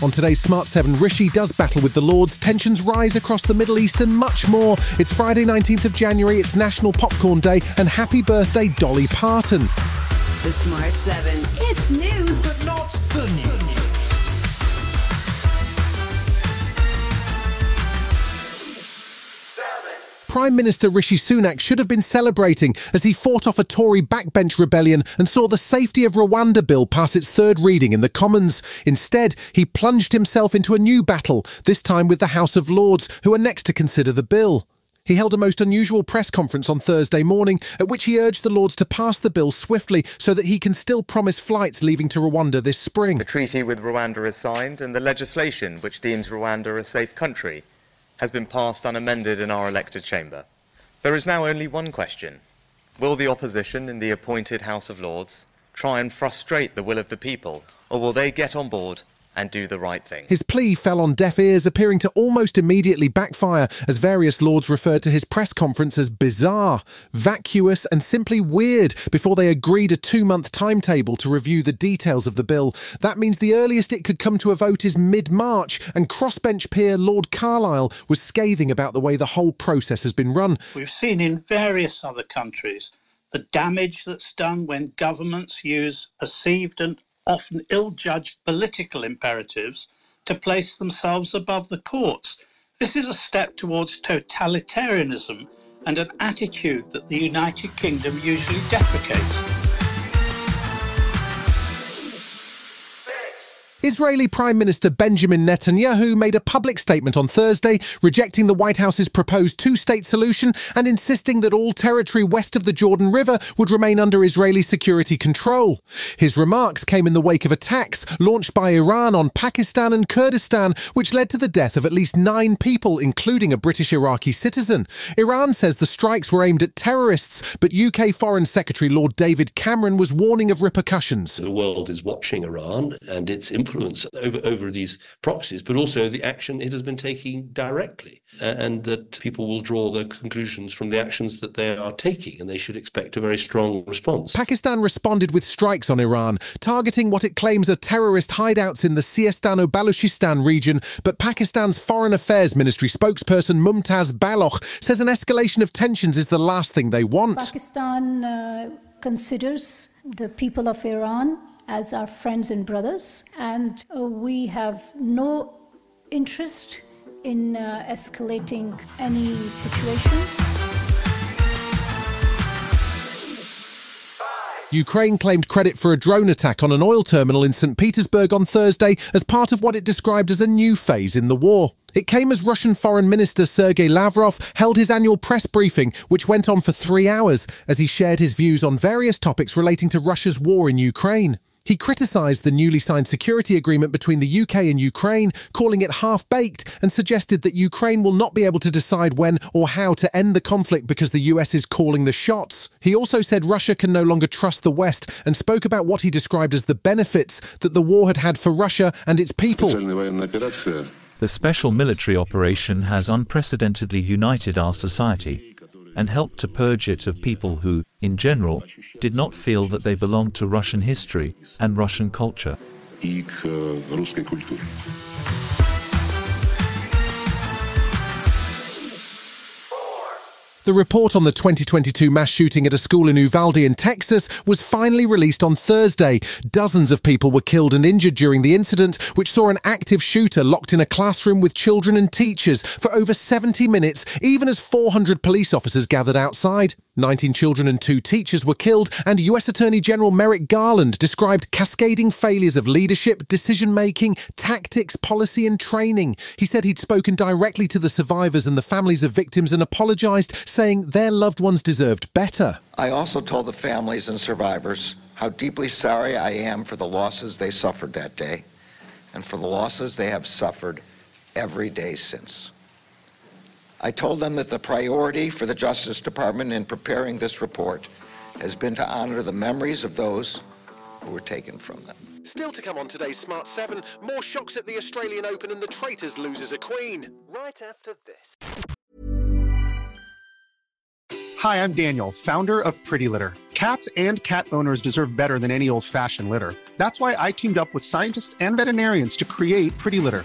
On today's Smart 7, Rishi does battle with the Lords, tensions rise across the Middle East, and much more. It's Friday, 19th of January, it's National Popcorn Day, and happy birthday, Dolly Parton. The Smart 7. It's news, but Not the news. Prime Minister Rishi Sunak should have been celebrating as he fought off a Tory backbench rebellion and saw the Safety of Rwanda bill pass its third reading in the Commons. Instead, he plunged himself into a new battle, this time with the House of Lords, who are next to consider the bill. He held a most unusual press conference on Thursday morning, at which he urged the Lords to pass the bill swiftly so that he can still promise flights leaving to Rwanda this spring. The treaty with Rwanda is signed, and the legislation which deems Rwanda a safe country has been passed unamended in our elected chamber. There is now only one question Will the opposition in the appointed House of Lords try and frustrate the will of the people, or will they get on board and do the right thing? His plea fell on deaf ears, appearing to almost immediately backfire as various lords referred to his press conference as bizarre, vacuous, and simply weird before they agreed a two month timetable to review the details of the bill. That means the earliest it could come to a vote is mid March, and crossbench peer Lord Carlile was scathing about the way the whole process has been run. We've seen in various other countries the damage that's done when governments use perceived and often ill judged political imperatives to place themselves above the courts. This is a step towards totalitarianism and an attitude that the United Kingdom usually deprecates. Israeli Prime Minister Benjamin Netanyahu made a public statement on Thursday rejecting the White House's proposed two state solution and insisting that all territory west of the Jordan River would remain under Israeli security control. His remarks came in the wake of attacks launched by Iran on Pakistan and Kurdistan, which led to the death of at least nine people, including a British Iraqi citizen. Iran says the strikes were aimed at terrorists, but UK Foreign Secretary Lord David Cameron was warning of repercussions. The world is watching Iran and its influence over, over these proxies, but also the action it has been taking directly, uh, and that people will draw their conclusions from the actions that they are taking, and they should expect a very strong response. Pakistan responded with strikes on Iran, targeting what it claims are terrorist hideouts in the Sistan-o-Baluchistan region. But Pakistan's Foreign Affairs Ministry spokesperson Mumtaz Baloch says an escalation of tensions is the last thing they want. Pakistan uh, considers the people of Iran as our friends and brothers, and uh, we have no interest in uh, escalating any situation. Ukraine claimed credit for a drone attack on an oil terminal in St. Petersburg on Thursday as part of what it described as a new phase in the war. It came as Russian Foreign Minister Sergei Lavrov held his annual press briefing, which went on for three hours as he shared his views on various topics relating to Russia's war in Ukraine. He criticised the newly signed security agreement between the UK and Ukraine, calling it half baked, and suggested that Ukraine will not be able to decide when or how to end the conflict because the US is calling the shots. He also said Russia can no longer trust the West and spoke about what he described as the benefits that the war had had for Russia and its people. The special military operation has unprecedentedly united our society and helped to purge it of people who, in general, did not feel that they belonged to Russian history and Russian culture. The report on the 2022 mass shooting at a school in Uvalde in Texas was finally released on Thursday. Dozens of people were killed and injured during the incident, which saw an active shooter locked in a classroom with children and teachers for over 70 minutes, even as 400 police officers gathered outside. 19 children and two teachers were killed, and US Attorney General Merrick Garland described cascading failures of leadership, decision making, tactics, policy, and training. He said he'd spoken directly to the survivors and the families of victims and apologised, saying their loved ones deserved better. I also told the families and survivors how deeply sorry I am for the losses they suffered that day and for the losses they have suffered every day since. I told them that the priority for the Justice Department in preparing this report has been to honor the memories of those who were taken from them. Still to come on today's Smart 7, more shocks at the Australian Open and the Traitors loses a queen. Right after this. Hi, I'm Daniel, founder of Pretty Litter. Cats and cat owners deserve better than any old fashioned litter. That's why I teamed up with scientists and veterinarians to create Pretty Litter.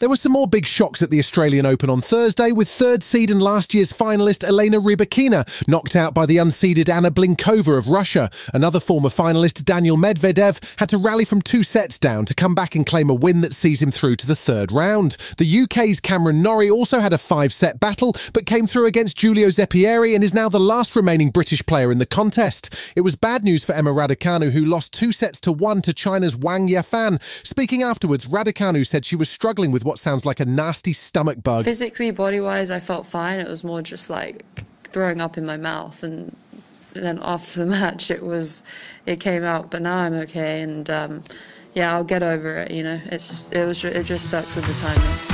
There were some more big shocks at the Australian Open on Thursday, with third seed and last year's finalist Elena Rybakina knocked out by the unseeded Anna Blinkova of Russia. Another former finalist, Daniil Medvedev, had to rally from two sets down to come back and claim a win that sees him through to the third round. The UK's Cameron Norrie also had a five-set battle, but came through against Giulio Zeppieri and is now the last remaining British player in the contest. It was bad news for Emma Raducanu, who lost two sets to one to China's Wang Yafan. Speaking afterwards, Raducanu said she was struggling with what sounds like a nasty stomach bug. Physically, body wise, I felt fine. It was more just like throwing up in my mouth. And then after the match, it was, it came out. But now I'm okay. And um, yeah, I'll get over it. You know, it's it was it just sucks with the timing.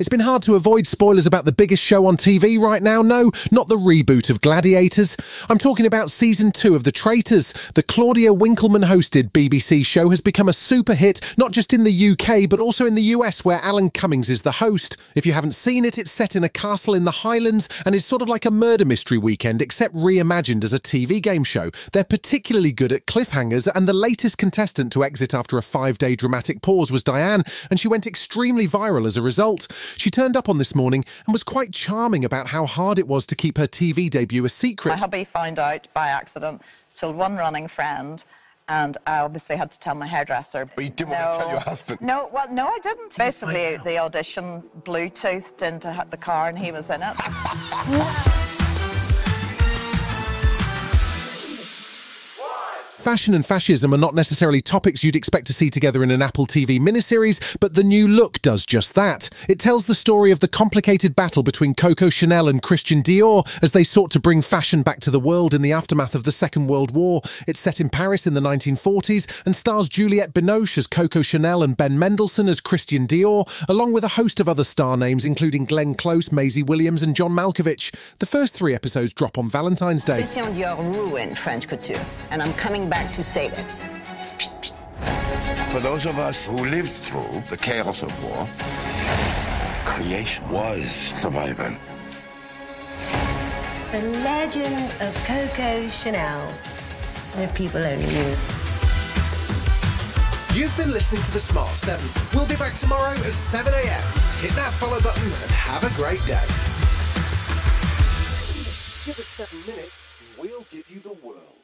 It's been hard to avoid spoilers about the biggest show on TV right now. No, not the reboot of Gladiators. I'm talking about season two of The Traitors. The Claudia Winkleman hosted BBC show has become a super hit, not just in the UK, but also in the US, where Alan Cummings is the host. If you haven't seen it, it's set in a castle in the Highlands and is sort of like a murder mystery weekend, except reimagined as a TV game show. They're particularly good at cliffhangers, and the latest contestant to exit after a five day dramatic pause was Diane, and she went extremely viral as a result. She turned up on this morning and was quite charming about how hard it was to keep her TV debut a secret. My hubby found out by accident, told one running friend, and I obviously had to tell my hairdresser. But you didn't no, want to tell your husband? No, well, no, I didn't. Basically, the audition Bluetoothed into the car and he was in it. Fashion and fascism are not necessarily topics you'd expect to see together in an Apple TV miniseries, but the new look does just that. It tells the story of the complicated battle between Coco Chanel and Christian Dior as they sought to bring fashion back to the world in the aftermath of the Second World War. It's set in Paris in the 1940s and stars Juliette Binoche as Coco Chanel and Ben Mendelsohn as Christian Dior, along with a host of other star names including Glenn Close, Maisie Williams, and John Malkovich. The first three episodes drop on Valentine's Day. Christian Dior ruined French couture, and I'm coming back to save it. For those of us who lived through the chaos of war, creation was survival. The legend of Coco Chanel. If people only knew. You've been listening to The Smart 7. We'll be back tomorrow at 7 a.m. Hit that follow button and have a great day. Give us seven minutes, we'll give you the world.